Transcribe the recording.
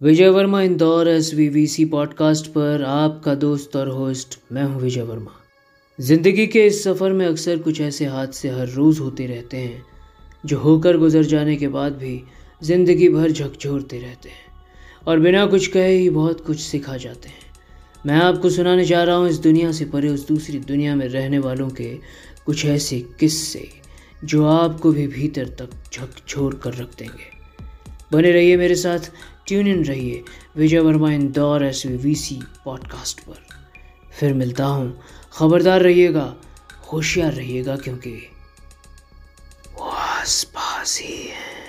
Vijay Varma Indore S V V C podcast पर आपका दोस्त और होस्ट मैं हूँ विजय वर्मा। ज़िंदगी के इस सफ़र में अक्सर कुछ ऐसे हादसे हर रोज़ होते रहते हैं, जो होकर गुजर जाने के बाद भी ज़िंदगी भर झकझोरते रहते हैं, और बिना कुछ कहे ही बहुत कुछ सिखा जाते हैं। मैं आपको सुनाने जा रहा हूँ इस दुनिया से परे उस दूसरी दुनिया में रहने वालों के कुछ ऐसे किस्से, जो आपको भी भीतर तक झकझोर कर रख देंगे। बने रहिए मेरे साथ ट्यून इन रहिए Vijay Varma Indore S V V C podcast पर। फिर मिलता हूँ। खबरदार रहिएगा, होशियार रहिएगा क्योंकि वो आस पास ही है।